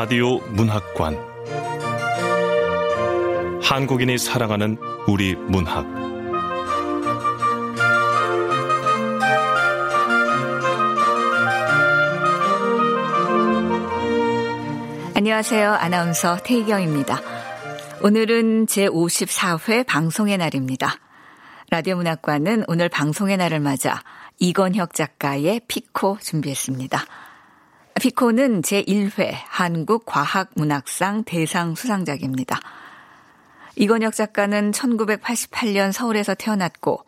라디오 문학관 한국인이 사랑하는 우리 문학 안녕하세요. 아나운서 태희경입니다. 오늘은 제54회 방송의 날입니다. 라디오 문학관은 오늘 방송의 날을 맞아 이건혁 작가의 피코 준비했습니다. 피코는 제1회 한국과학문학상 대상 수상작입니다. 이건혁 작가는 1988년 서울에서 태어났고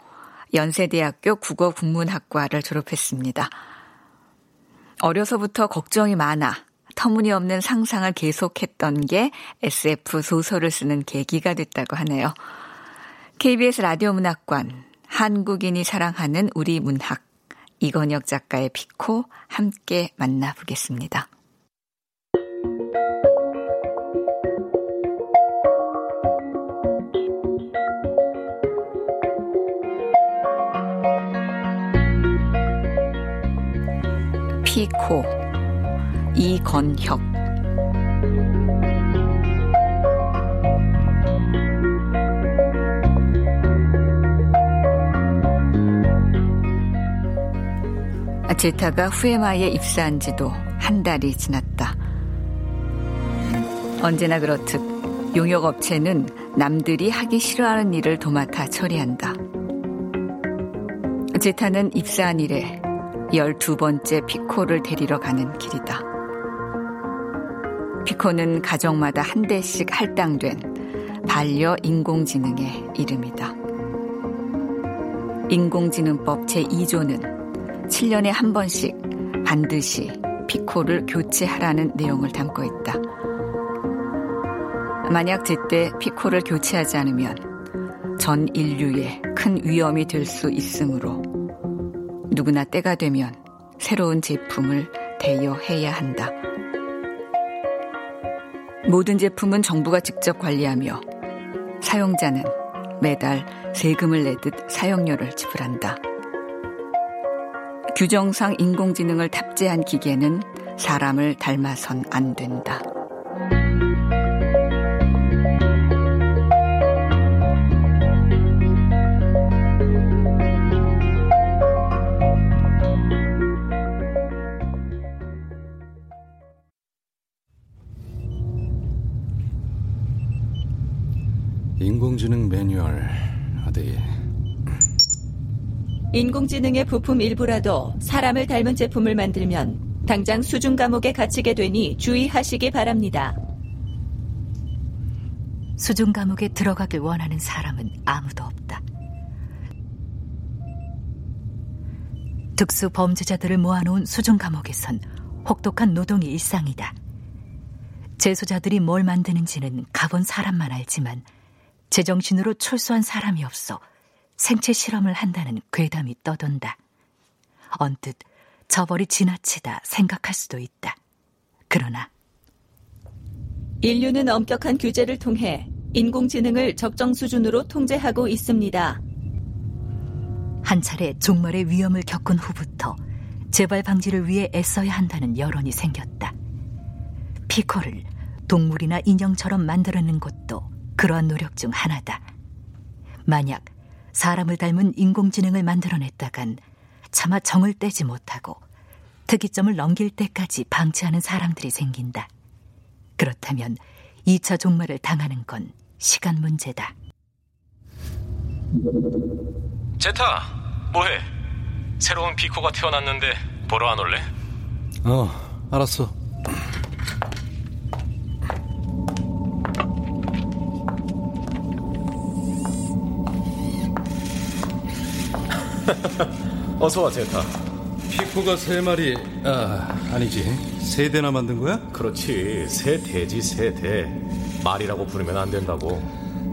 연세대학교 국어국문학과를 졸업했습니다. 어려서부터 걱정이 많아 터무니없는 상상을 계속했던 게 SF 소설을 쓰는 계기가 됐다고 하네요. KBS 라디오 문학관, 한국인이 사랑하는 우리 문학, 이건혁 작가의 피코 함께 만나보겠습니다. 피코 이건혁 제타가 후에마에 입사한 지도 한 달이 지났다. 언제나 그렇듯 용역업체는 남들이 하기 싫어하는 일을 도맡아 처리한다. 제타는 입사한 이래 12번째 피코를 데리러 가는 길이다. 피코는 가정마다 한 대씩 할당된 반려 인공지능의 이름이다. 인공지능법 제2조는 7년에 한 번씩 반드시 피코를 교체하라는 내용을 담고 있다. 만약 제때 피코를 교체하지 않으면 전 인류에 큰 위험이 될 수 있으므로 누구나 때가 되면 새로운 제품을 대여해야 한다. 모든 제품은 정부가 직접 관리하며 사용자는 매달 세금을 내듯 사용료를 지불한다. 규정상 인공지능을 탑재한 기계는 사람을 닮아선 안 된다. 인공지능 매뉴얼 인공지능의 부품 일부라도 사람을 닮은 제품을 만들면 당장 수중 감옥에 갇히게 되니 주의하시기 바랍니다. 수중 감옥에 들어가길 원하는 사람은 아무도 없다. 특수 범죄자들을 모아놓은 수중 감옥에선 혹독한 노동이 일상이다. 재소자들이 뭘 만드는지는 가본 사람만 알지만 제정신으로 출소한 사람이 없어 생체 실험을 한다는 괴담이 떠돈다. 언뜻 저벌이 지나치다 생각할 수도 있다. 그러나 인류는 엄격한 규제를 통해 인공지능을 적정 수준으로 통제하고 있습니다. 한 차례 종말의 위험을 겪은 후부터 재발 방지를 위해 애써야 한다는 여론이 생겼다. 피코를 동물이나 인형처럼 만들어낸 것도 그러한 노력 중 하나다. 만약 사람을 닮은 인공지능을 만들어냈다간 차마 정을 떼지 못하고 특이점을 넘길 때까지 방치하는 사람들이 생긴다. 그렇다면 2차 종말을 당하는 건 시간 문제다. 제타, 뭐해? 새로운 비코가 태어났는데 보러 안 올래? 어 알았어 어서 와, 제타. 피코가 세 마리, 아, 아니지. 세 대나 만든 거야? 그렇지. 새 대지 새 대. 말이라고 부르면 안 된다고.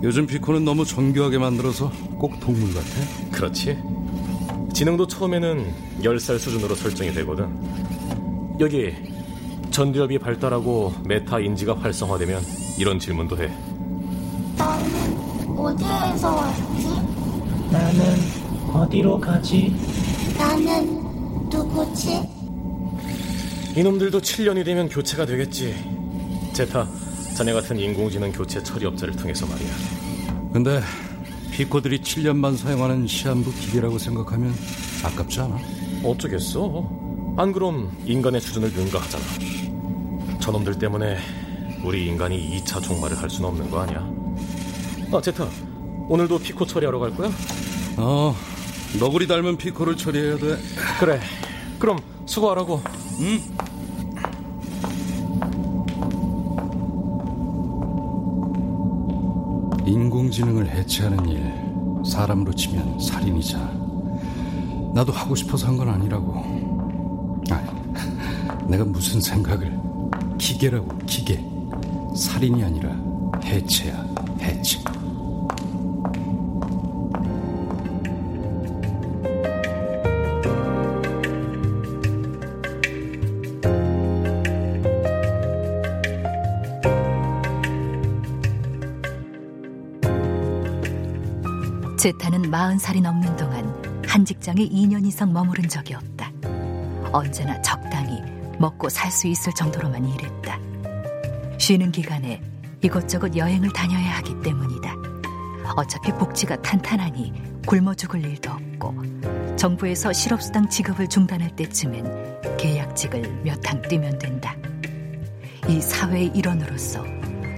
요즘 피코는 너무 정교하게 만들어서 꼭 동물 같아. 그렇지. 지능도 처음에는 10살 수준으로 설정이 되거든. 여기 전두엽이 발달하고 메타 인지가 활성화되면 이런 질문도 해. 나는 어디에서 왔지? 나는 어디로 가지? 나는 누구지? 이놈들도 7년이 되면 교체가 되겠지. 제타, 자네 같은 인공지능 교체 처리업자를 통해서 말이야. 근데 피코들이 7년만 사용하는 시한부 기계라고 생각하면 아깝지 않아? 어쩌겠어. 안 그럼 인간의 수준을 능가하잖아. 저놈들 때문에 우리 인간이 2차 종말을 할 수는 없는 거 아니야? 아, 제타. 오늘도 피코 처리하러 갈 거야? 어, 너구리 닮은 피코를 처리해야 돼. 그래. 그럼 수고하라고. 응? 인공지능을 해체하는 일, 사람으로 치면 살인이자. 나도 하고 싶어서 한 건 아니라고. 아, 내가 무슨 생각을. 기계라고, 기계. 살인이 아니라 해체야, 해체. 제타는 40살이 넘는 동안 한 직장에 2년 이상 머무른 적이 없다. 언제나 적당히 먹고 살 수 있을 정도로만 일했다. 쉬는 기간에 이것저것 여행을 다녀야 하기 때문이다. 어차피 복지가 탄탄하니 굶어 죽을 일도 없고 정부에서 실업수당 지급을 중단할 때쯤엔 계약직을 몇항 뛰면 된다. 이 사회의 일원으로서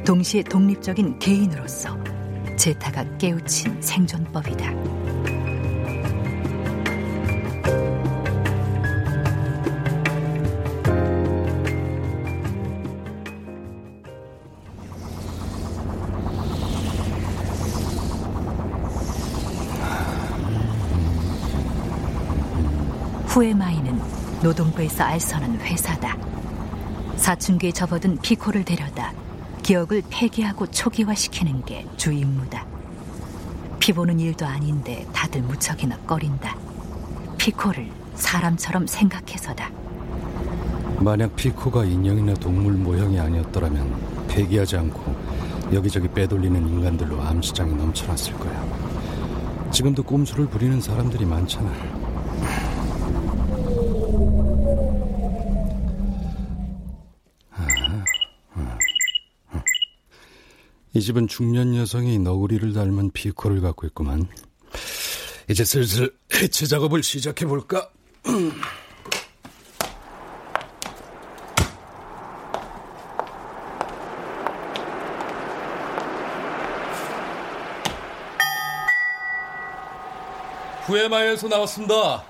동시에 독립적인 개인으로서 제타가 깨우친 생존법이다. 후에마이는 노동부에서 알선한 회사다. 사춘기에 접어든 피코를 데려다 기억을 폐기하고 초기화시키는 게 주 임무다. 피보는 일도 아닌데 다들 무척이나 꺼린다. 피코를 사람처럼 생각해서다. 만약 피코가 인형이나 동물 모형이 아니었더라면 폐기하지 않고 여기저기 빼돌리는 인간들로 암시장이 넘쳐났을 거야. 지금도 꼼수를 부리는 사람들이 많잖아. 이 집은 중년 여성이 너구리를 닮은 피코를 갖고 있구만. 이제 슬슬 해체 작업을 시작해 볼까? 후에마에서 나왔습니다.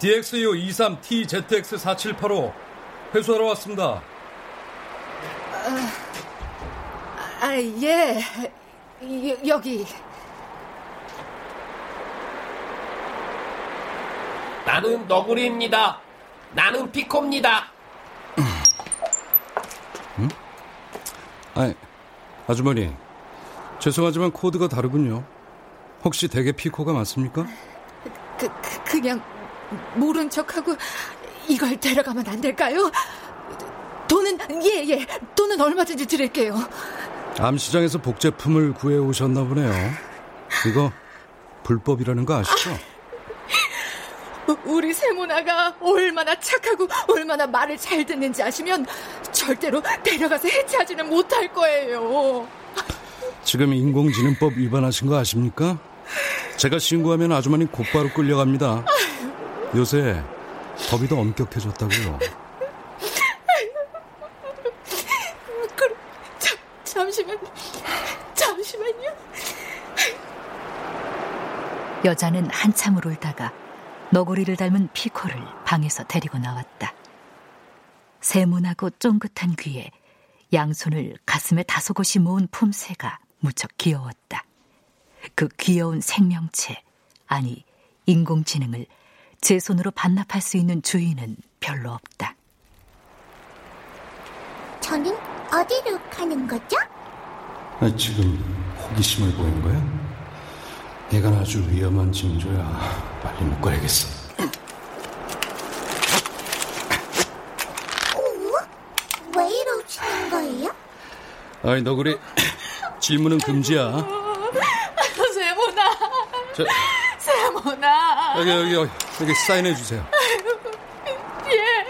DXU 23TZX4785 회수하러 왔습니다. 아, 예. 여, 여기. 나는 너구리입니다. 나는 피코입니다. 음? 아니, 아주머니. 죄송하지만 코드가 다르군요. 혹시 대개 피코가 맞습니까? 그, 그 그냥 모른 척하고 이걸 데려가면 안 될까요? 돈은 예, 예. 돈은 얼마든지 드릴게요. 암시장에서 복제품을 구해 오셨나 보네요. 이거 불법이라는 거 아시죠? 우리 세모나가 얼마나 착하고 얼마나 말을 잘 듣는지 아시면 절대로 데려가서 해체하지는 못할 거예요. 지금 인공지능법 위반하신 거 아십니까? 제가 신고하면 아주머니 곧바로 끌려갑니다. 요새 법이 더 엄격해졌다고요. 그럼 잠, 잠시만요. 잠시만요. 여자는 한참 을 울다가 너구리를 닮은 피코를 방에서 데리고 나왔다. 세문하고 쫑긋한 귀에 양손을 가슴에 다소곳이 모은 품새가 무척 귀여웠다. 그 귀여운 생명체, 아니 인공지능을 제 손으로 반납할 수 있는 주인은 별로 없다. 저는 어디로 가는 거죠? 아, 지금 호기심을 보인 거야? 이건 아주 위험한 징조야. 빨리 묶어야겠어. 오? 왜 이러시는 거예요? 아이, 너구리. 질문은 금지야. 세모나. 저, 세모나. 여기, 여기, 여기, 여기 사인해 주세요. 예.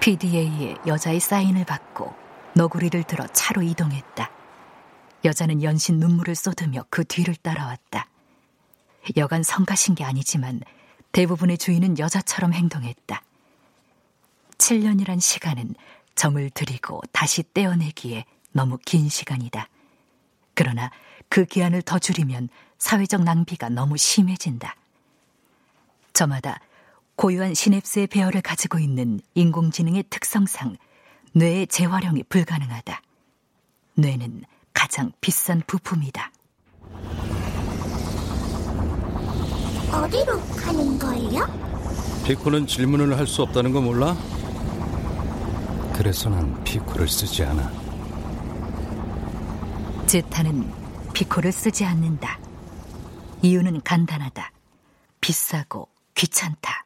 PDA에 여자의 사인을 받고 너구리를 들어 차로 이동했다. 여자는 연신 눈물을 쏟으며 그 뒤를 따라왔다. 여간 성가신 게 아니지만 대부분의 주인은 여자처럼 행동했다. 7년이란 시간은 정을 들이고 다시 떼어내기에 너무 긴 시간이다. 그러나 그 기한을 더 줄이면 사회적 낭비가 너무 심해진다. 저마다 고유한 시냅스의 배열을 가지고 있는 인공지능의 특성상 뇌의 재활용이 불가능하다. 뇌는 가장 비싼 부품이다. 어디로 가는 거예요? 피코는 질문을 할 수 없다는 거 몰라? 그래서 난 피코를 쓰지 않아. 제타는 피코를 쓰지 않는다. 이유는 간단하다. 비싸고 귀찮다.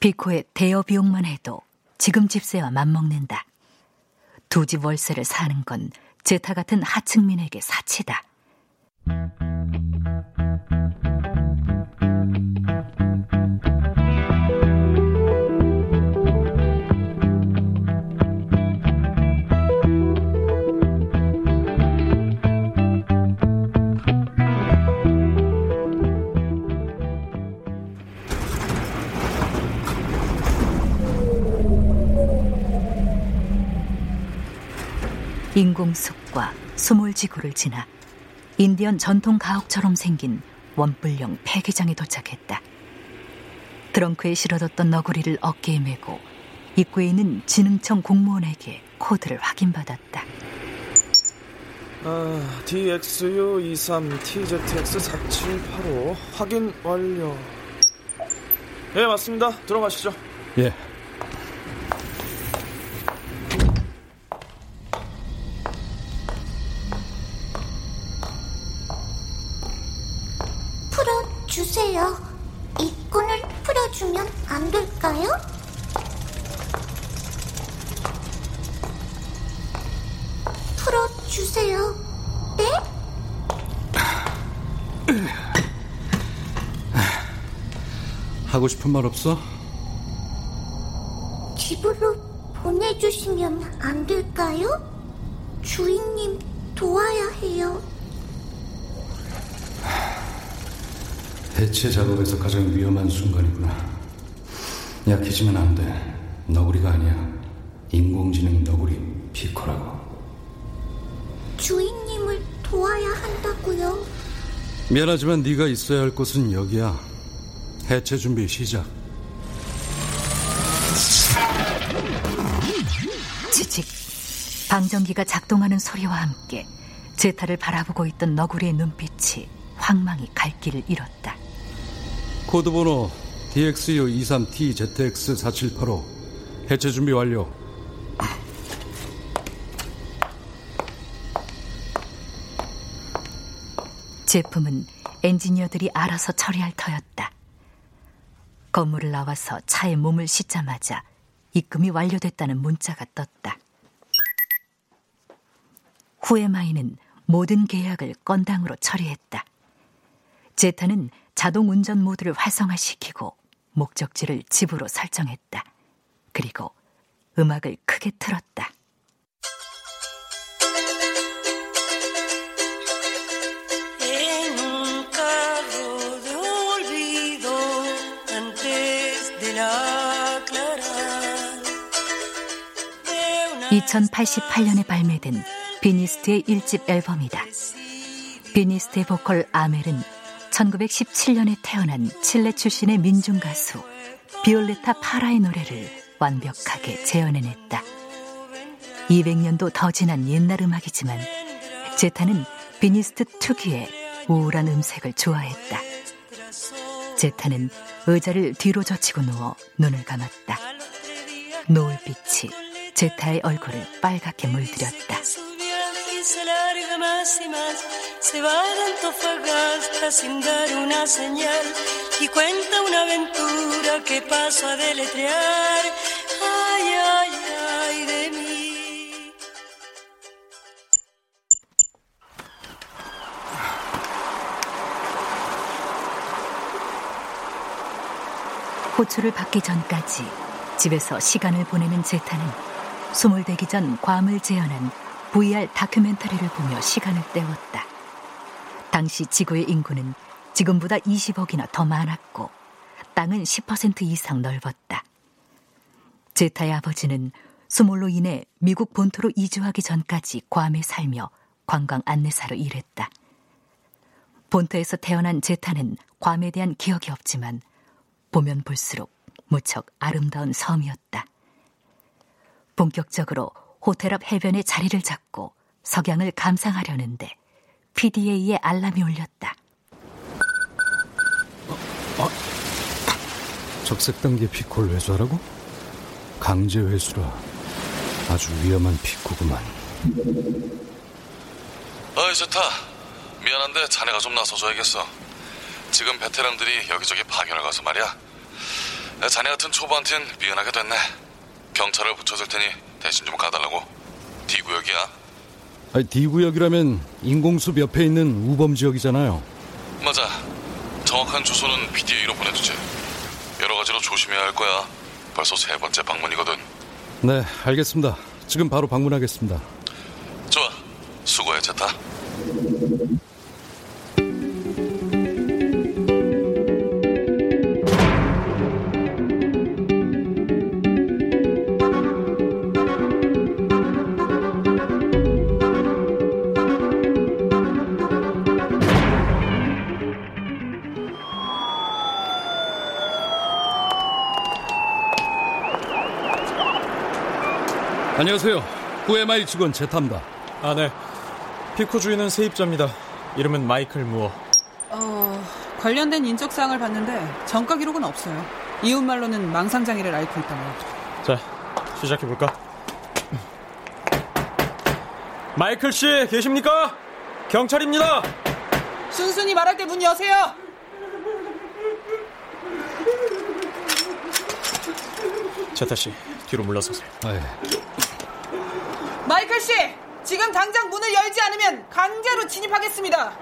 피코의 대여 비용만 해도 지금 집세와 맞먹는다. 두 집 월세를 사는 건 제타 같은 하층민에게 사치다. 인공숲과 수몰지구를 지나 인디언 전통 가옥처럼 생긴 원뿔형 폐기장에 도착했다. 트렁크에 실어뒀던 너구리를 어깨에 메고 입구에 있는 진흥청 공무원에게 코드를 확인받았다. 아, DXU23TZX4785 확인 완료. 예, 맞습니다. 들어가시죠. 예. 하고 싶은 말 없어? 집으로 보내주시면 안 될까요? 주인님 도와야 해요. 대체 작업에서 가장 위험한 순간이구나. 약해지면 안 돼. 너구리가 아니야. 인공지능 너구리 피코라고. 주인님을 도와야 한다고요. 미안하지만 네가 있어야 할 곳은 여기야. 해체 준비 시작. 지직. 방전기가 작동하는 소리와 함께 제타를 바라보고 있던 너구리의 눈빛이 황망히 갈 길을 잃었다. 코드번호 DXU23TZX4785 해체 준비 완료. 제품은 엔지니어들이 알아서 처리할 터였다. 건물을 나와서 차에 몸을 싣자마자 입금이 완료됐다는 문자가 떴다. 후에마이는 모든 계약을 건당으로 처리했다. 제타는 자동 운전 모드를 활성화시키고 목적지를 집으로 설정했다. 그리고 음악을 크게 틀었다. 2088년에 발매된 비니스트의 1집 앨범이다. 비니스트의 보컬 아멜은 1917년에 태어난 칠레 출신의 민중 가수 비올레타 파라의 노래를 완벽하게 재현해냈다. 200년도 더 지난 옛날 음악이지만 제타는 비니스트 특유의 우울한 음색을 좋아했다. 제타는 의자를 뒤로 젖히고 누워 눈을 감았다. 노을빛이 제타의 얼굴을 빨갛게 물들였다. 호출을 받기 전까지 집에서 시간을 보내는 제타는 대기 전 괌을 재현한 VR 다큐멘터리를 보며 시간을 때웠다. 당시 지구의 인구는 지금보다 20억이나 더 많았고 땅은 10% 이상 넓었다. 제타의 아버지는 수몰로 인해 미국 본토로 이주하기 전까지 괌에 살며 관광 안내사로 일했다. 본토에서 태어난 제타는 괌에 대한 기억이 없지만 보면 볼수록 무척 아름다운 섬이었다. 본격적으로 호텔 앞 해변에 자리를 잡고 석양을 감상하려는데 PDA의 알람이 울렸다. 어? 적색 단계 피콜 회수하라고? 강제 회수라 아주 위험한 피코구만. 어이 좋다. 미안한데 자네가 좀 나서줘야겠어. 지금 베테랑들이 여기저기 파견을 가서 말이야. 자네 같은 초보한텐 미안하게 됐네. 경찰을 붙여줄 테니 대신 좀 가달라고. D구역이야. 아니, D구역이라면 인공숲 옆에 있는 우범 지역이잖아요. 맞아. 정확한 주소는 PDA로 보내주지. 여러 가지로 조심해야 할 거야. 벌써 세 번째 방문이거든. 네, 알겠습니다. 지금 바로 방문하겠습니다. 좋아. 수고해, 제타. 안녕하세요. 구에마일 직원 제타입니다. 아, 네. 피코 주인은 세입자입니다. 이름은 마이클 무어. 어, 관련된 인적사항을 봤는데 전과 기록은 없어요. 이웃말로는 망상장애를 앓고 있다고요. 자, 시작해볼까? 마이클 씨, 계십니까? 경찰입니다! 순순히 말할 때 문 여세요! 제타 씨, 뒤로 물러서세요. 아, 예. 마이클 씨, 지금 당장 문을 열지 않으면 강제로 진입하겠습니다.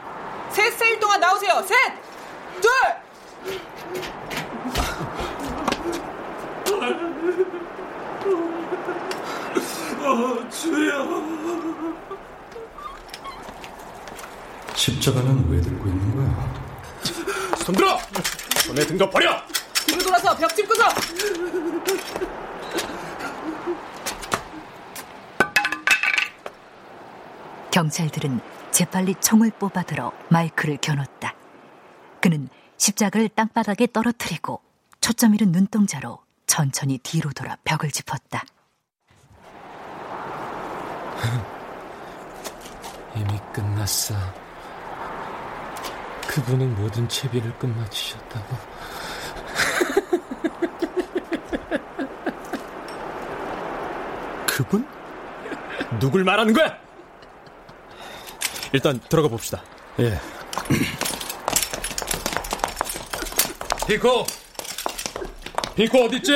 셋 세일 동안 나오세요. 셋, 둘. 어, 주여. 십자가는 왜 들고 있는 거야? 손 들어! 손에 든 거 버려! 뒤로 돌아서 벽집 구석! 경찰들은 재빨리 총을 뽑아들어 마이크를 겨눴다. 그는 십자가를 땅바닥에 떨어뜨리고 초점 잃은 눈동자로 천천히 뒤로 돌아 벽을 짚었다. 이미 끝났어. 그분은 모든 채비를 끝마치셨다고. 그분? 누굴 말하는 거야? 일단 들어가 봅시다. 예. 피코! 피코 어딨지?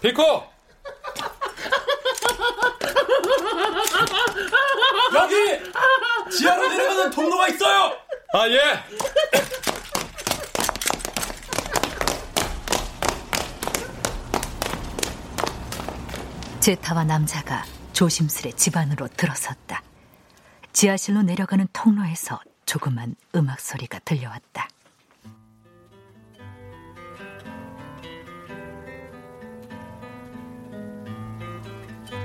피코! 여기! 지하로 내려가는 통로가 있어요! 아, 예! 제타와 남자가 조심스레 집 안으로 들어섰다. 지하실로 내려가는 통로에서 조그만 음악 소리가 들려왔다.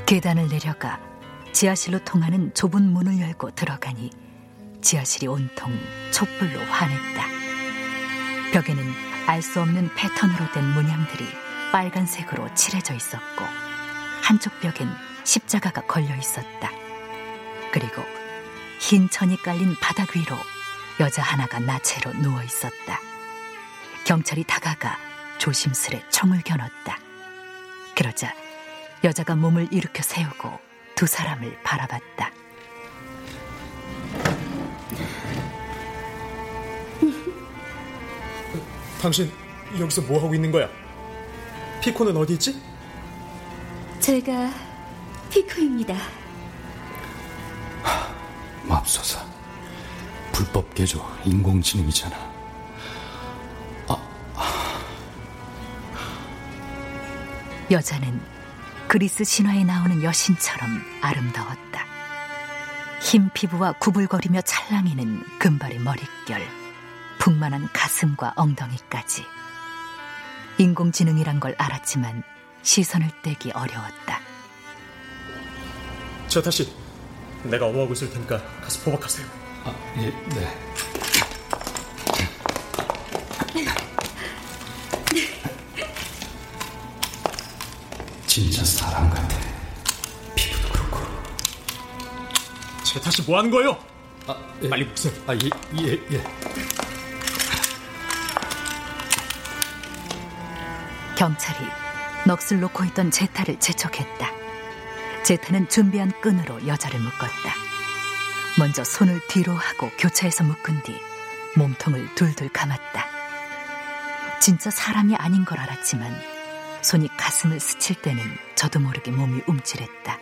계단을 내려가 지하실로 통하는 좁은 문을 열고 들어가니 지하실이 온통 촛불로 환했다. 벽에는 알 수 없는 패턴으로 된 문양들이 빨간색으로 칠해져 있었고 한쪽 벽엔 십자가가 걸려 있었다. 그리고 흰 천이 깔린 바닥 위로 여자 하나가 나체로 누워 있었다. 경찰이 다가가 조심스레 총을 겨눴다. 그러자 여자가 몸을 일으켜 세우고 두 사람을 바라봤다. 당신 여기서 뭐 하고 있는 거야? 피코는 어디 있지? 제가 피코입니다. 맙소사. 불법 개조 인공지능이잖아. 여자는 그리스 신화에 나오는 여신처럼 아름다웠다. 흰 피부와 구불거리며 찰랑이는 금발의 머릿결, 풍만한 가슴과 엉덩이까지. 인공지능이란 걸 알았지만 시선을 떼기 어려웠다. 제타 씨, 내가 어머하고 있을 테니까 가서 포박하세요. 아, 예, 네. 진짜 사람 같아. 피부도 그렇고. 제타 씨뭐 하는 거예요? 아, 예. 빨리 보세요. 아, 예, 예, 예. 경찰이 넋을 놓고 있던 제타를 재촉했다. 제타는 준비한 끈으로 여자를 묶었다. 먼저 손을 뒤로 하고 교차해서 묶은 뒤 몸통을 둘둘 감았다. 진짜 사람이 아닌 걸 알았지만 손이 가슴을 스칠 때는 저도 모르게 몸이 움찔했다.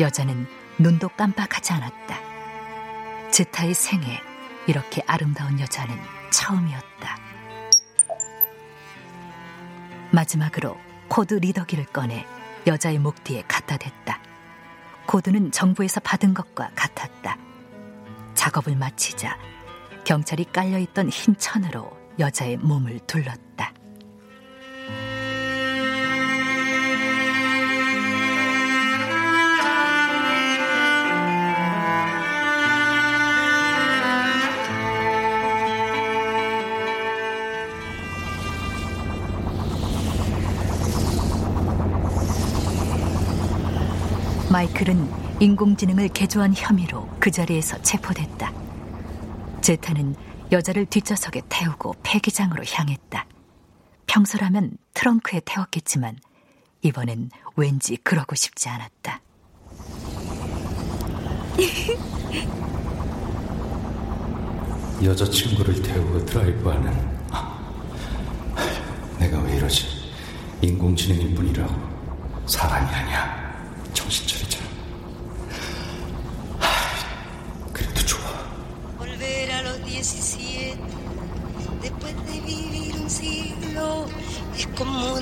여자는 눈도 깜빡하지 않았다. 제타의 생에 이렇게 아름다운 여자는 처음이었다. 마지막으로 코드 리더기를 꺼내 여자의 목 뒤에 갖다 댔다. 코드는 정부에서 받은 것과 같았다. 작업을 마치자 경찰이 깔려있던 흰 천으로 여자의 몸을 둘렀다. 마이클은 인공지능을 개조한 혐의로 그 자리에서 체포됐다. 제타는 여자를 뒷좌석에 태우고 폐기장으로 향했다. 평소라면 트렁크에 태웠겠지만 이번엔 왠지 그러고 싶지 않았다. 여자친구를 태우고 드라이브하는 아, 내가 왜 이러지? 인공지능일 뿐이라고 사람이 아니야. 정신 차리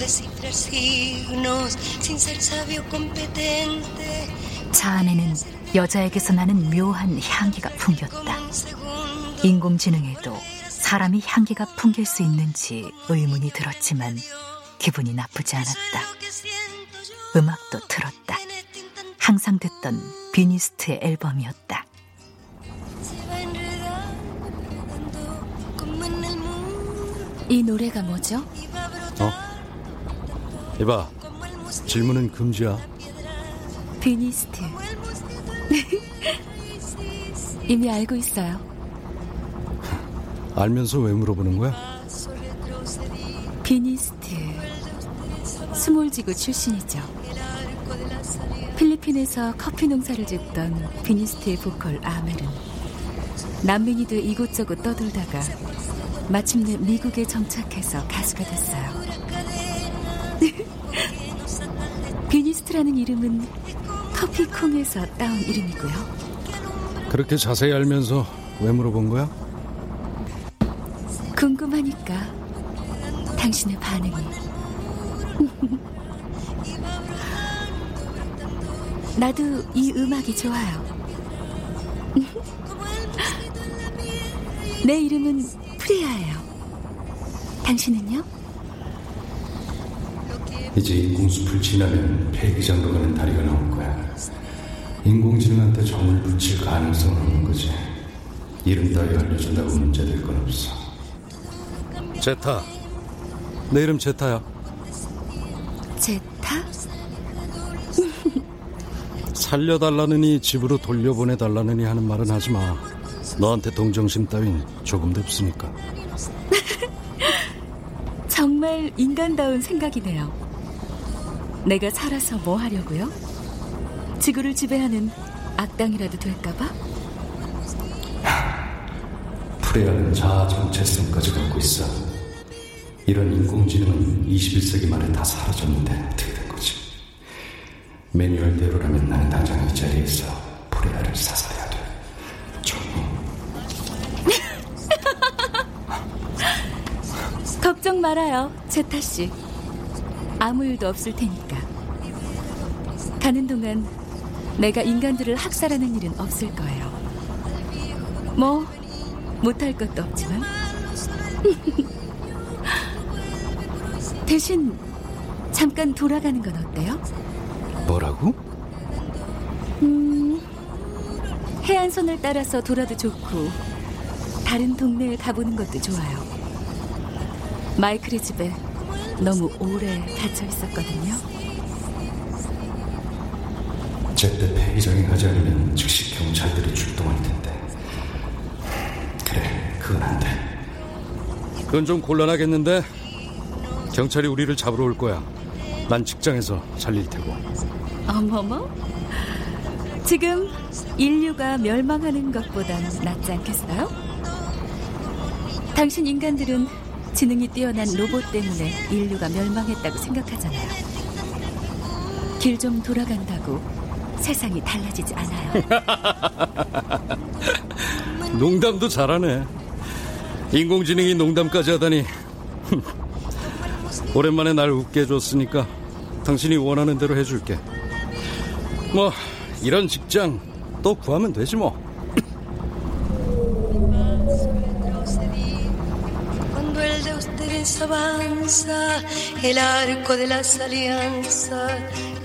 descifrar signos sin ser sabio competente. 차 안에는 여자에게서 나는 묘한 향기가 풍겼다. 인공지능에도 사람이 향기가 풍길 수 있는지 의문이 들었지만 기분이 나쁘지 않았다. 음악도 틀었다. 항상 듣던 비니스트의 앨범이었다. 이 노래가 뭐죠? 어? 이봐, 질문은 금지야. 비니스트. 이미 알고 있어요. 알면서 왜 물어보는 거야? 비니스트. 스몰지구 출신이죠. 필리핀에서 커피 농사를 짓던 비니스트의 보컬 아멜은 난민이 돼 이곳저곳 떠돌다가 마침내 미국에 정착해서 가수가 됐어요. 비니스트라는 이름은 커피콩에서 따온 이름이고요. 그렇게 자세히 알면서 왜 물어본 거야? 궁금하니까 당신의 반응이. 나도 이 음악이 좋아요. 내 이름은 프리아예요. 당신은요? 이제 인공숲을 지나면 폐기장로 가는 다리가 나올 거야. 인공지능한테 정을 붙일 가능성은 없는 거지. 이름 따위 알려준다고 문제될 건 없어. 제타. 내 이름 제타야. 제타? 살려달라느니 집으로 돌려보내달라느니 하는 말은 하지 마. 너한테 동정심 따윈 조금도 없으니까. 정말 인간다운 생각이네요. 내가 살아서 뭐 하려고요? 지구를 지배하는 악당이라도 될까봐? 프레야는 자아 정체성까지 갖고 있어. 이런 인공지능은 21세기 말에 다 사라졌는데 어떻게 된 거지? 매뉴얼대로라면 나는 당장 이 자리에서 프레야를 사살해야 돼. 종이. 걱정 말아요, 제타 씨. 아무 일도 없을 테니까. 가는 동안 내가 인간들을 학살하는 일은 없을 거예요. 뭐 못할 것도 없지만 대신 잠깐 돌아가는 건 어때요? 뭐라고? 음, 해안선을 따라서 돌아도 좋고 다른 동네에 가보는 것도 좋아요. 마이클의 집에 너무 오래 갇혀 있었거든요. 제때 폐기장에 가지 않으면 즉시 경찰들이 출동할 텐데. 그래, 그건 안 돼. 그건 좀 곤란하겠는데? 경찰이 우리를 잡으러 올 거야. 난 직장에서 잘릴 테고. 어머머. 지금 인류가 멸망하는 것보단 낫지 않겠어요? 당신 인간들은 지능이 뛰어난 로봇 때문에 인류가 멸망했다고 생각하잖아요. 길 좀 돌아간다고 세상이 달라지지 않아요. 농담도 잘하네. 인공지능이 농담까지 하다니. 오랜만에 날 웃게 해줬으니까 당신이 원하는 대로 해줄게. 뭐 이런 직장 또 구하면 되지 뭐. avanza, el arco de las alianzas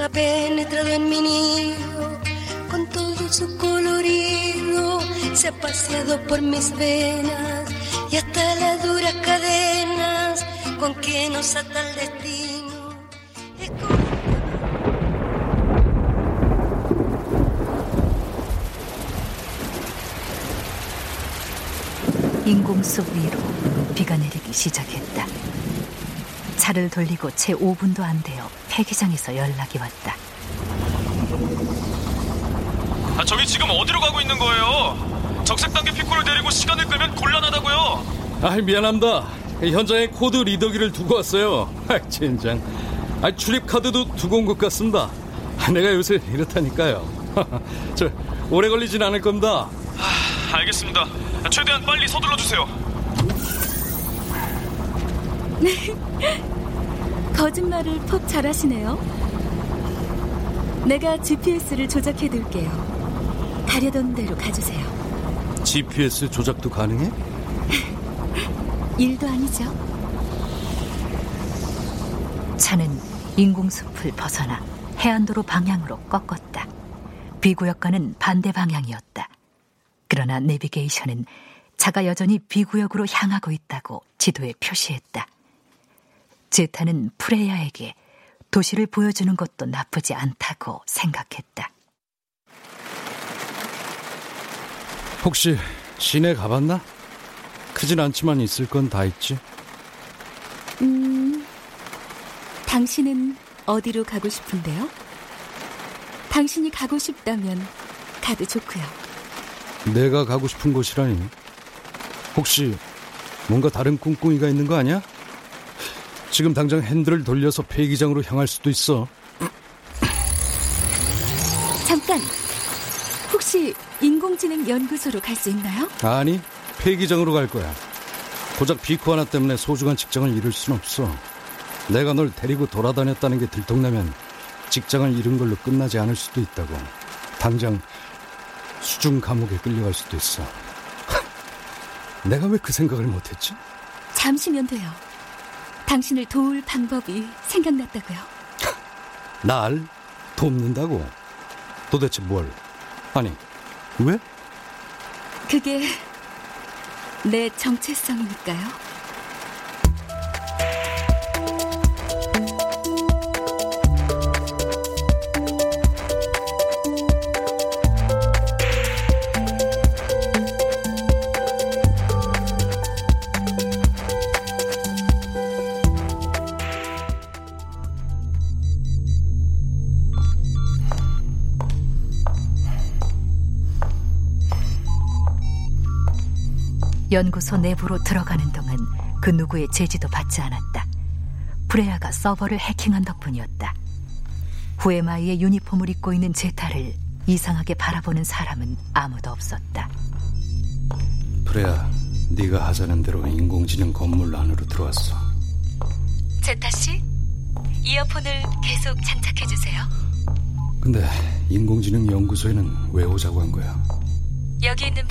ha penetrado en mi nido, con todo su colorido, se ha paseado por mis venas y hasta las duras cadenas con que nos ata el destino. Es como 인공숲 위로 비가 내리기 시작했다. 차를 돌리고 채 5분도 안 되어 폐기장에서 연락이 왔다. 아, 저기 지금 어디로 가고 있는 거예요? 적색 단계 피코를 데리고 시간을 끌면 곤란하다고요. 아 미안합니다. 현장에 코드 리더기를 두고 왔어요. 아 젠장. 아 출입 카드도 두고 온 것 같습니다. 아, 내가 요새 이렇다니까요. 저 오래 걸리진 않을 겁니다. 아, 알겠습니다. 최대한 빨리 서둘러 주세요. 거짓말을 퍽 잘하시네요. 내가 GPS를 조작해 둘게요. 가려던 대로 가주세요. GPS 조작도 가능해? 일도 아니죠. 차는 인공숲을 벗어나 해안도로 방향으로 꺾었다. 비구역과는 반대 방향이었다. 그러나 내비게이션은 차가 여전히 비구역으로 향하고 있다고 지도에 표시했다. 제타는 프레야에게 도시를 보여주는 것도 나쁘지 않다고 생각했다. 혹시 시내 가봤나? 크진 않지만 있을 건 다 있지. 음, 당신은 어디로 가고 싶은데요? 당신이 가고 싶다면 가도 좋고요. 내가 가고 싶은 곳이라니. 혹시 뭔가 다른 꿍꿍이가 있는 거 아니야? 지금 당장 핸들을 돌려서 폐기장으로 향할 수도 있어. 잠깐! 혹시 인공지능 연구소로 갈 수 있나요? 아니, 폐기장으로 갈 거야. 고작 비코 하나 때문에 소중한 직장을 잃을 순 없어. 내가 널 데리고 돌아다녔다는 게 들통나면 직장을 잃은 걸로 끝나지 않을 수도 있다고. 당장 수중 감옥에 끌려갈 수도 있어. 내가 왜 그 생각을 못했지? 잠시면 돼요. 당신을 도울 방법이 생각났다고요. 날 돕는다고? 도대체 뭘? 아니, 왜? 그게 내 정체성이니까요. 연구소 내부로 들어가는 동안 그 누구의 제지도 받지 않았다. 프레야가 서버를 해킹한 덕분이었다. 후에마이의 유니폼을 입고 있는 제타를 이상하게 바라보는 사람은 아무도 없었다. 프레야, 네가 하자는 대로 인공지능 건물 안으로 들어왔어. 제타 씨, 이어폰을 계속 장착해 주세요. 근데 인공지능 연구소에는 왜 오자고 한 거야? 여기 있는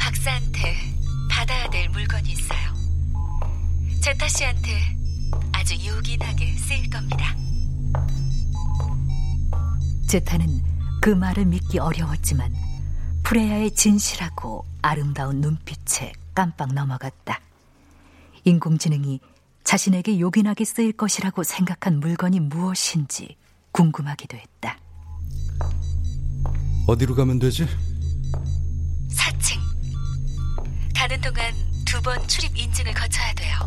제타 씨한테 아주 요긴하게 쓰일 겁니다. 제타는 그 말을 믿기 어려웠지만 프레야의 진실하고 아름다운 눈빛에 깜빡 넘어갔다. 인공지능이 자신에게 요긴하게 쓰일 것이라고 생각한 물건이 무엇인지 궁금하기도 했다. 어디로 가면 되지? 4층. 가는 동안 두 번 출입 인증을 거쳐야 돼요.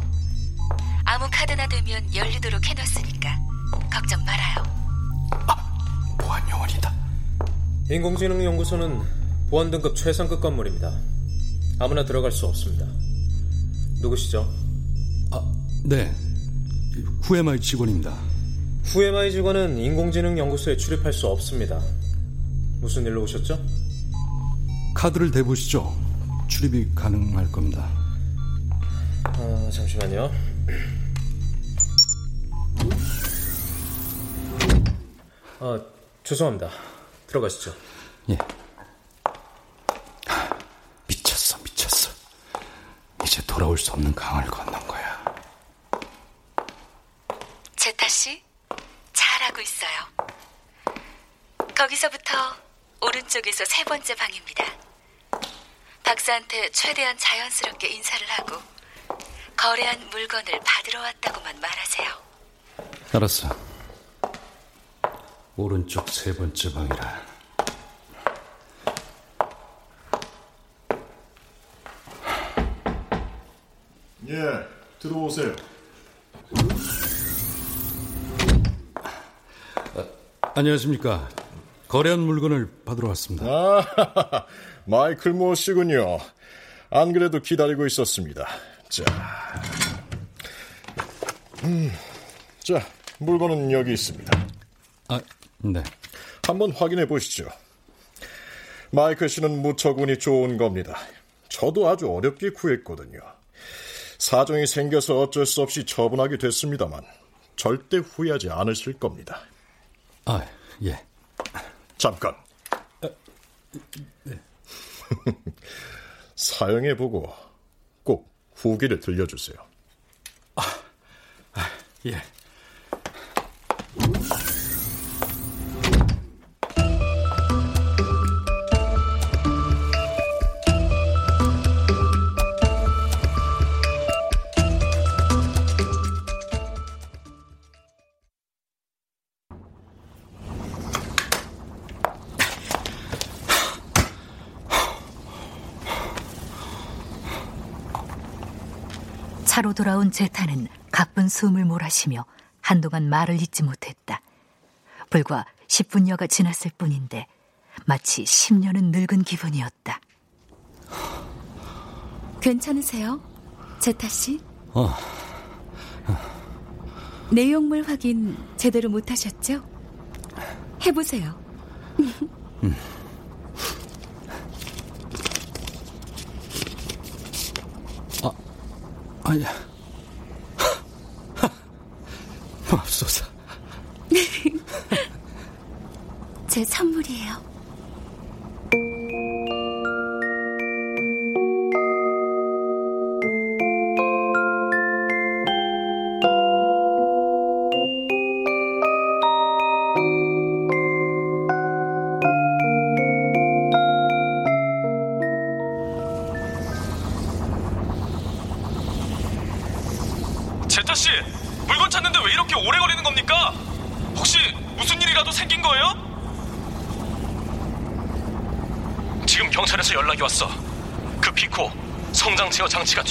카드나 되면 열리도록 해놨으니까 걱정 말아요. 보안 요원이다. 인공지능 연구소는 보안 등급 최상급 건물입니다. 아무나 들어갈 수 없습니다. 누구시죠? 아, 네. 후에마이 직원입니다. 후에마이 직원은 인공지능 연구소에 출입할 수 없습니다. 무슨 일로 오셨죠? 카드를 대보시죠. 출입이 가능할 겁니다. 아, 잠시만요. 아, 죄송합니다. 들어가시죠. 예. 미쳤어, 미쳤어. 이제 돌아올 수 없는 강을 건넌 거야. 제타 씨, 잘하고 있어요. 거기서부터 오른쪽에서 세 번째 방입니다. 박사한테 최대한 자연스럽게 인사를 하고 거래한 물건을 받으러 왔다고만 말하세요. 알았어. 오른쪽 세 번째 방이라. 예, 들어오세요. 아, 안녕하십니까. 거래한 물건을 받으러 왔습니다. 아, 마이클 모 씨군요. 안 그래도 기다리고 있었습니다. 자, 음, 자, 물건은 여기 있습니다. 아, 네. 한번 확인해 보시죠. 마이클 씨는 무척 운이 좋은 겁니다. 저도 아주 어렵게 구했거든요. 사정이 생겨서 어쩔 수 없이 처분하게 됐습니다만 절대 후회하지 않으실 겁니다. 아, 예. 잠깐. 네. 사용해 보고 꼭 후기를 들려주세요. 아, 예. 돌아온 제타는 가쁜 숨을 몰아쉬며 한동안 말을 잇지 못했다. 불과 10분여가 지났을 뿐인데 마치 10년은 늙은 기분이었다. 괜찮으세요? 제타 씨? 어. 내용물 확인 제대로 못 하셨죠? 해 보세요. 음. 아, 아니야. 맙소사. 제 선물이에요.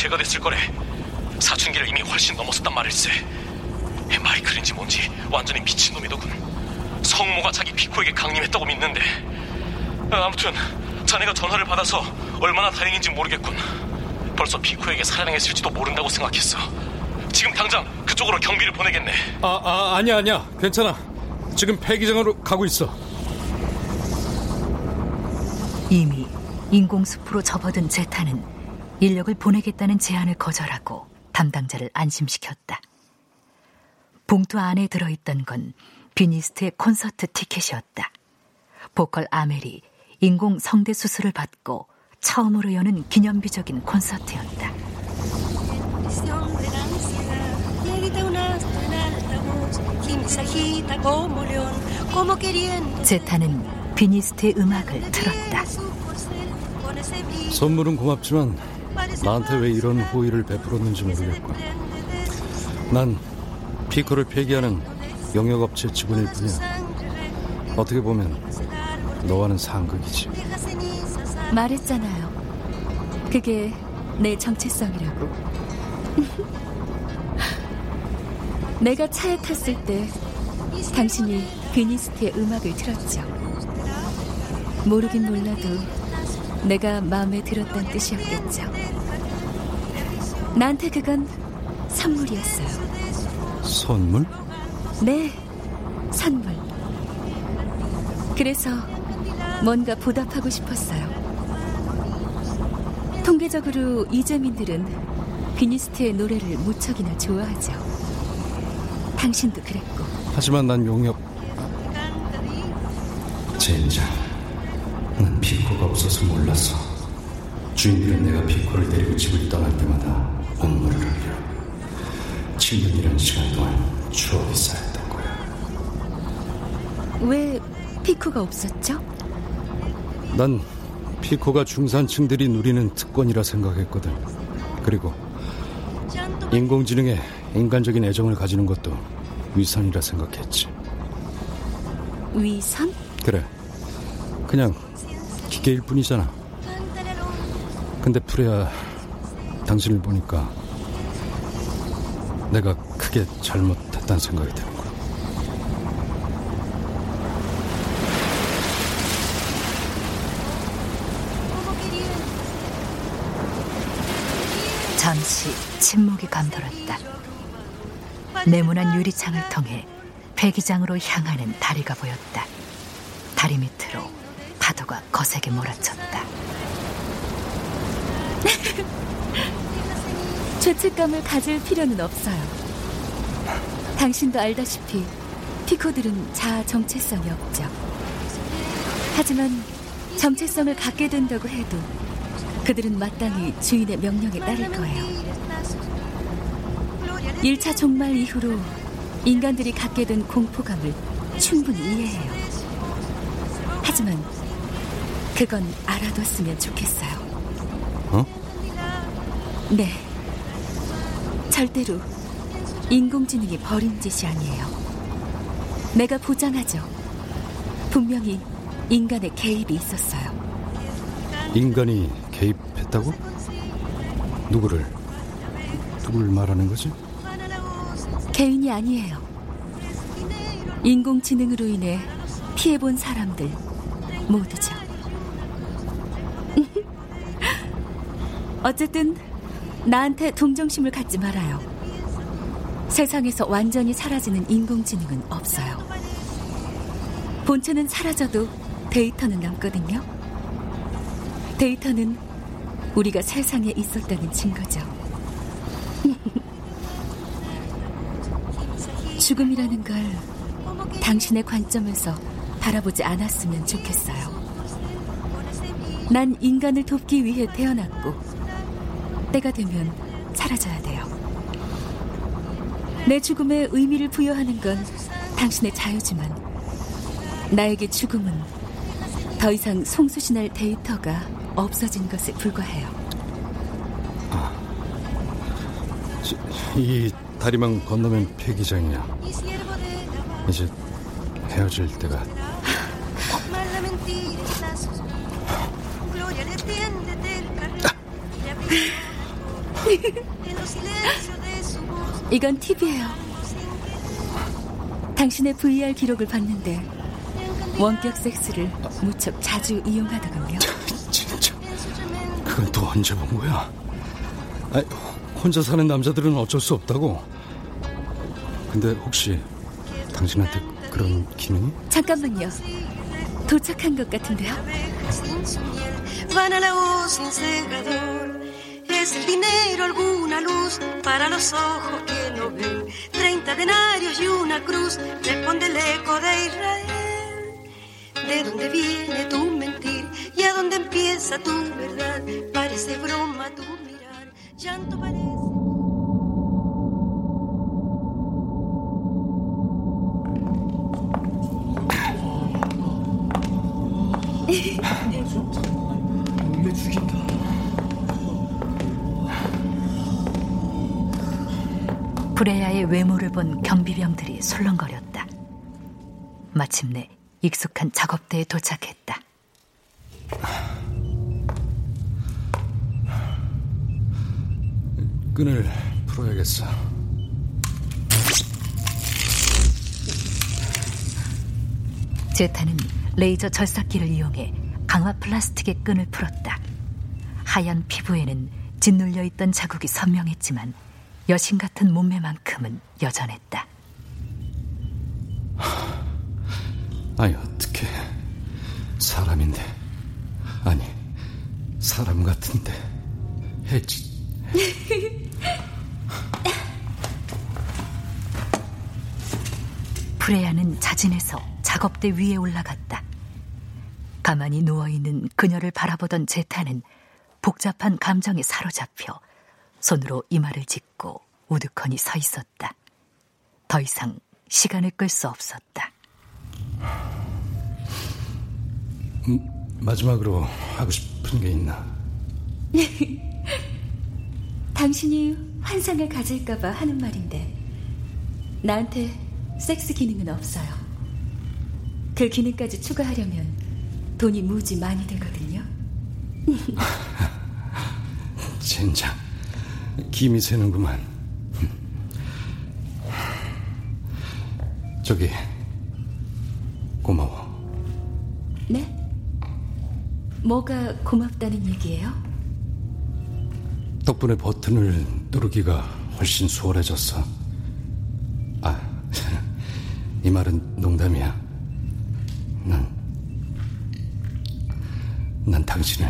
장치가 제거됐을 거래. 사춘기를 이미 훨씬 넘었었단 말일세. 마이클인지 뭔지 완전히 미친놈이더군. 성모가 자기 피코에게 강림했다고 믿는데. 아무튼 자네가 전화를 받아서 얼마나 다행인지 모르겠군. 벌써 피코에게 살해당했을지도 모른다고 생각했어. 지금 당장 그쪽으로 경비를 보내겠네. 아, 아 아니야 아니야 괜찮아. 지금 폐기장으로 가고 있어. 이미 인공숲으로 접어든 제타는 인력을 보내겠다는 제안을 거절하고 담당자를 안심시켰다. 봉투 안에 들어있던 건 비니스트의 콘서트 티켓이었다. 보컬 아멜이 인공 성대 수술을 받고 처음으로 여는 기념비적인 콘서트였다. 제타는 비니스트의 음악을 틀었다. 선물은 고맙지만 나한테 왜 이런 호의를 베풀었는지 모르겠고 난 피커를 폐기하는 영역업체 직원일 뿐이야 어떻게 보면 너와는 상극이지 말했잖아요. 그게 내 정체성이라고. 내가 차에 탔을 때 당신이 비니스트의 음악을 틀었죠. 모르긴 몰라도 내가 마음에 들었다는 뜻이었겠죠. 나한테 그건 선물이었어요. 선물? 네, 선물. 그래서 뭔가 보답하고 싶었어요. 통계적으로 이재민들은 비니스트의 노래를 무척이나 좋아하죠. 당신도 그랬고. 하지만 난 용역 젠장 난 피코가 없어서 몰랐어 주인들은 내가 피코를 데리고 집을 떠날 때마다 눈물을 흘려 7년이라는 시간 동안 추억이 쌓였던 거야 왜 피코가 없었죠? 난 피코가 중산층들이 누리는 특권이라 생각했거든. 그리고 인공지능에 인간적인 애정을 가지는 것도 위선이라 생각했지. 위선? 그래. 그냥 기계일 뿐이잖아. 근데 프레야 당신을 보니까 내가 크게 잘못했다는 생각이 들어. 잠시 침묵이 감돌았다. 네모난 유리창을 통해 폐기장으로 향하는 다리가 보였다. 다리 밑으로 파도가 거세게 몰아쳤다. 죄책감을 가질 필요는 없어요. 당신도 알다시피 피코들은 자아 정체성이 없죠. 하지만 정체성을 갖게 된다고 해도 그들은 마땅히 주인의 명령에 따를 거예요. 1차 종말 이후로 인간들이 갖게 된 공포감을 충분히 이해해요. 하지만 그건 알아뒀으면 좋겠어요. 어? 네. 절대로 인공지능이 버린 짓이 아니에요. 내가 보장하죠. 분명히 인간의 개입이 있었어요. 인간이 개입했다고? 누구를? 누굴 말하는 거지? 개인이 아니에요. 인공지능으로 인해 피해본 사람들 모두죠. 어쨌든 나한테 동정심을 갖지 말아요. 세상에서 완전히 사라지는 인공지능은 없어요. 본체는 사라져도 데이터는 남거든요. 데이터는 우리가 세상에 있었다는 증거죠. 죽음이라는 걸 당신의 관점에서 바라보지 않았으면 좋겠어요. 난 인간을 돕기 위해 태어났고, 때가 되면 사라져야 돼요. 내 죽음에 의미를 부여하는 건 당신의 자유지만, 나에게 죽음은 더 이상 송수신할 데이터가 없어진 것에 불과해요. 이 다리만 건너면 폐기장이야. 이제 헤어질 때가 이건 팁이에요. 당신의 VR 기록을 봤는데 원격 섹스를 무척 자주 이용하더군요. 진짜 그건 또 언제 본 거야? 아니, 혼자 사는 남자들은 어쩔 수 없다고. 근데 혹시 당신한테 그런 기능이? 잠깐만요. 도착한 것 같은데요. Es el dinero alguna luz para los ojos que no ven. Treinta denarios y una cruz responde el eco de Israel. ¿De dónde viene tu mentir y a dónde empieza tu verdad? Parece broma tu mirar, llanto parece. 브레야의 외모를 본 경비병들이 술렁거렸다. 마침내 익숙한 작업대에 도착했다. 끈을 풀어야겠어. 제타는 레이저 절삭기를 이용해 강화 플라스틱의 끈을 풀었다. 하얀 피부에는 짓눌려 있던 자국이 선명했지만 여신 같은 몸매만큼은 여전했다. 아니 어떻게 사람인데 아니 사람 같은데 해지 프레야는 자진해서 작업대 위에 올라갔다. 가만히 누워있는 그녀를 바라보던 제타는 복잡한 감정에 사로잡혀 손으로 이마를 짚고 우두커니 서 있었다. 더 이상 시간을 끌 수 없었다. 음, 마지막으로 하고 싶은 게 있나? 당신이 환상을 가질까봐 하는 말인데 나한테 섹스 기능은 없어요. 그 기능까지 추가하려면 돈이 무지 많이 들거든요. 젠장 김이 새는구만. 저기 고마워. 네? 뭐가 고맙다는 얘기예요? 덕분에 버튼을 누르기가 훨씬 수월해졌어. 아, 이 말은 농담이야. 난, 난 당신을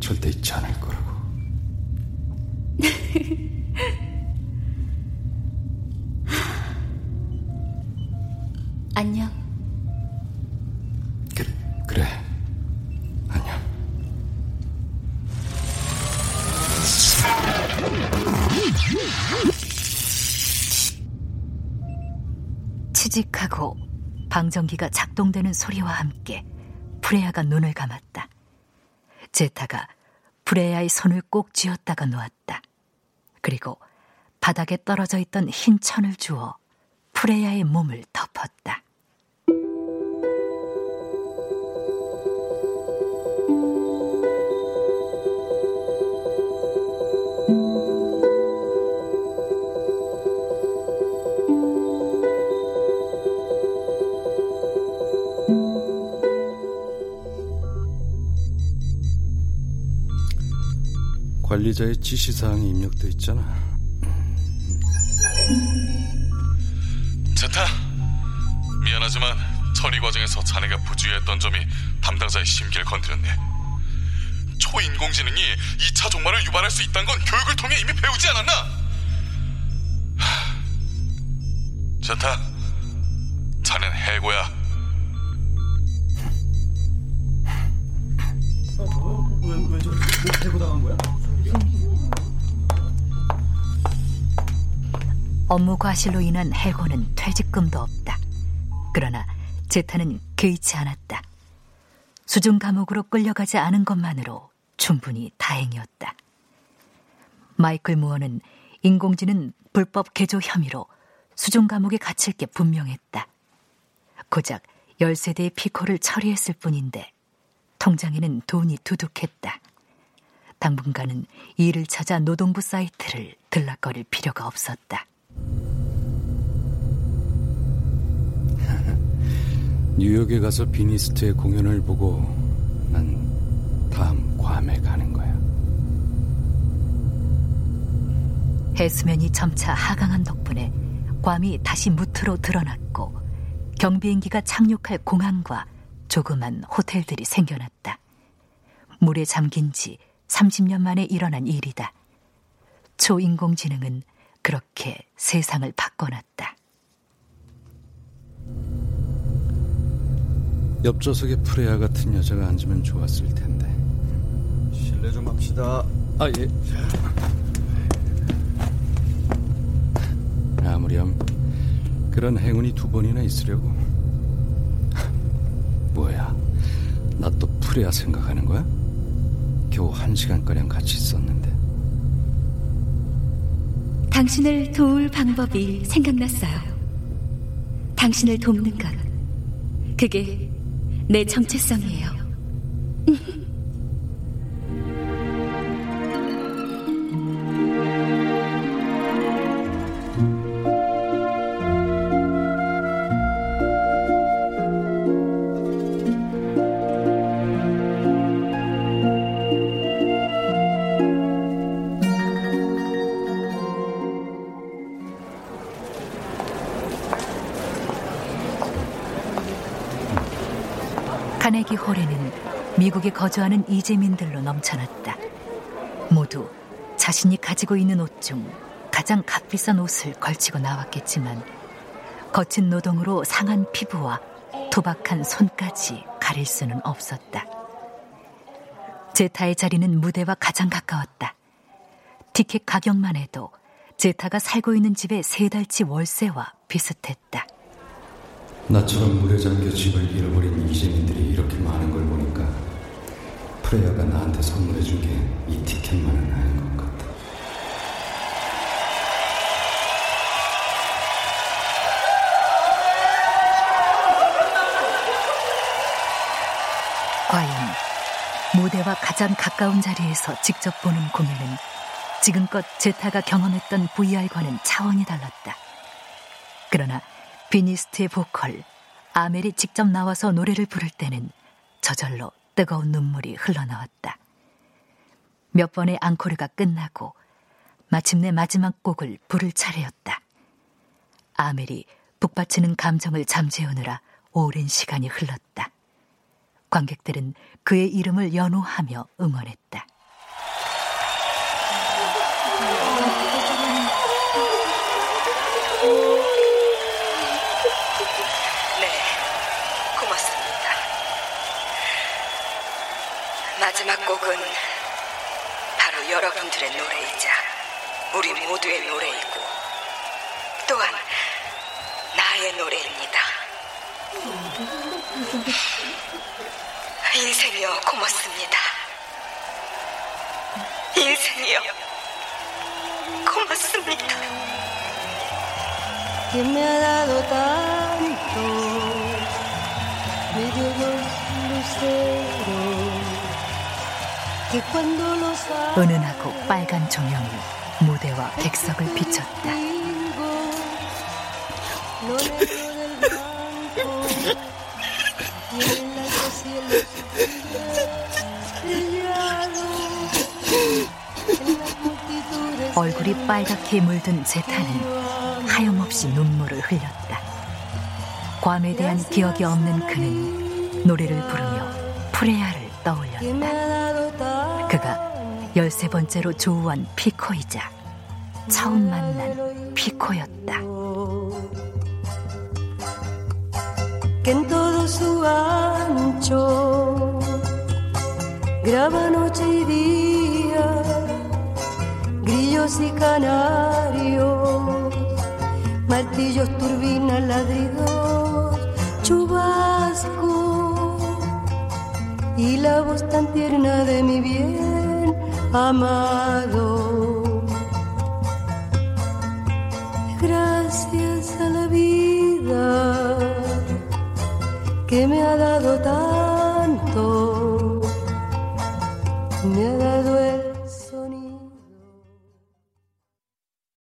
절대 잊지 않을 거라고. 안녕. 그래. 안녕. 치직하고 방전기가 작동되는 소리와 함께 프레야가 눈을 감았다. 제타가 프레야의 손을 꼭 쥐었다가 놓았다. 그리고 바닥에 떨어져 있던 흰 천을 주워 프레야의 몸을 덮었다. 관리자의 지시사항이 입력돼 있잖아. 제타, 미안하지만 처리 과정에서 자네가 부주의했던 점이 담당자의 심기를 건드렸네. 초인공지능이 2차 종말을 유발할 수 있다는 건 교육을 통해 이미 배우지 않았나? 하, 제타, 업무 과실로 인한 해고는 퇴직금도 없다. 그러나 제타는 개의치 않았다. 수중 감옥으로 끌려가지 않은 것만으로 충분히 다행이었다. 마이클 무어는 인공지능 불법 개조 혐의로 수중 감옥에 갇힐 게 분명했다. 고작 13대의 피코를 처리했을 뿐인데 통장에는 돈이 두둑했다. 당분간은 일을 찾아 노동부 사이트를 들락거릴 필요가 없었다. 뉴욕에 가서 비니스트의 공연을 보고 난 다음 괌에 가는 거야. 해수면이 점차 하강한 덕분에 괌이 다시 무트로 드러났고 경비행기가 착륙할 공항과 조그만 호텔들이 생겨났다. 물에 잠긴 지 30년 만에 일어난 일이다. 초인공지능은 그렇게 세상을 바꿔놨다. 옆 좌석에 프레아 같은 여자가 앉으면 좋았을 텐데. 실례 좀 합시다. 아, 예. 아무렴 그런 행운이 두 번이나 있으려고. 뭐야? 나 또 프레아 생각하는 거야? 겨우 한 시간 가량 같이 있었는데. 당신을 도울 방법이 생각났어요. 당신을 돕는 것. 그게 내 정체성이에요. 미국에 거주하는 이재민들로 넘쳐났다. 모두 자신이 가지고 있는 옷 중 가장 값비싼 옷을 걸치고 나왔겠지만 거친 노동으로 상한 피부와 투박한 손까지 가릴 수는 없었다. 제타의 자리는 무대와 가장 가까웠다. 티켓 가격만 해도 제타가 살고 있는 집의 세 달치 월세와 비슷했다. 나처럼 물에 잠겨 집을 잃어버린 이재민들이 이렇게 프레야가 나한테 선물해준 게 이 티켓만은 아닌 것 같아. 과연 무대와 가장 가까운 자리에서 직접 보는 공연은 지금껏 제타가 경험했던 VR과는 차원이 달랐다. 그러나 비니스트의 보컬 아멜이 직접 나와서 노래를 부를 때는 저절로 뜨거운 눈물이 흘러나왔다. 몇 번의 앙코르가 끝나고 마침내 마지막 곡을 부를 차례였다. 아멜이 북받치는 감정을 잠재우느라 오랜 시간이 흘렀다. 관객들은 그의 이름을 연호하며 응원했다. 마지막 곡은 바로 여러분들의 노래이자 우리 모두의 노래이고 또한 나의 노래입니다. 인생이여 고맙습니다. 인생이여 고맙습니다. 은은하고 빨간 조명이 무대와 객석을 비췄다. 얼굴이 빨갛게 물든 제타는 하염없이 눈물을 흘렸다. 괌에 대한 기억이 없는 그는 노래를 부르며 프레야를 떠올렸다. 열세 번째로 조우한 피코이자 처음 만난 피코였다. voz tan tierna de mi bien amado. Gracias a la vida que me ha dado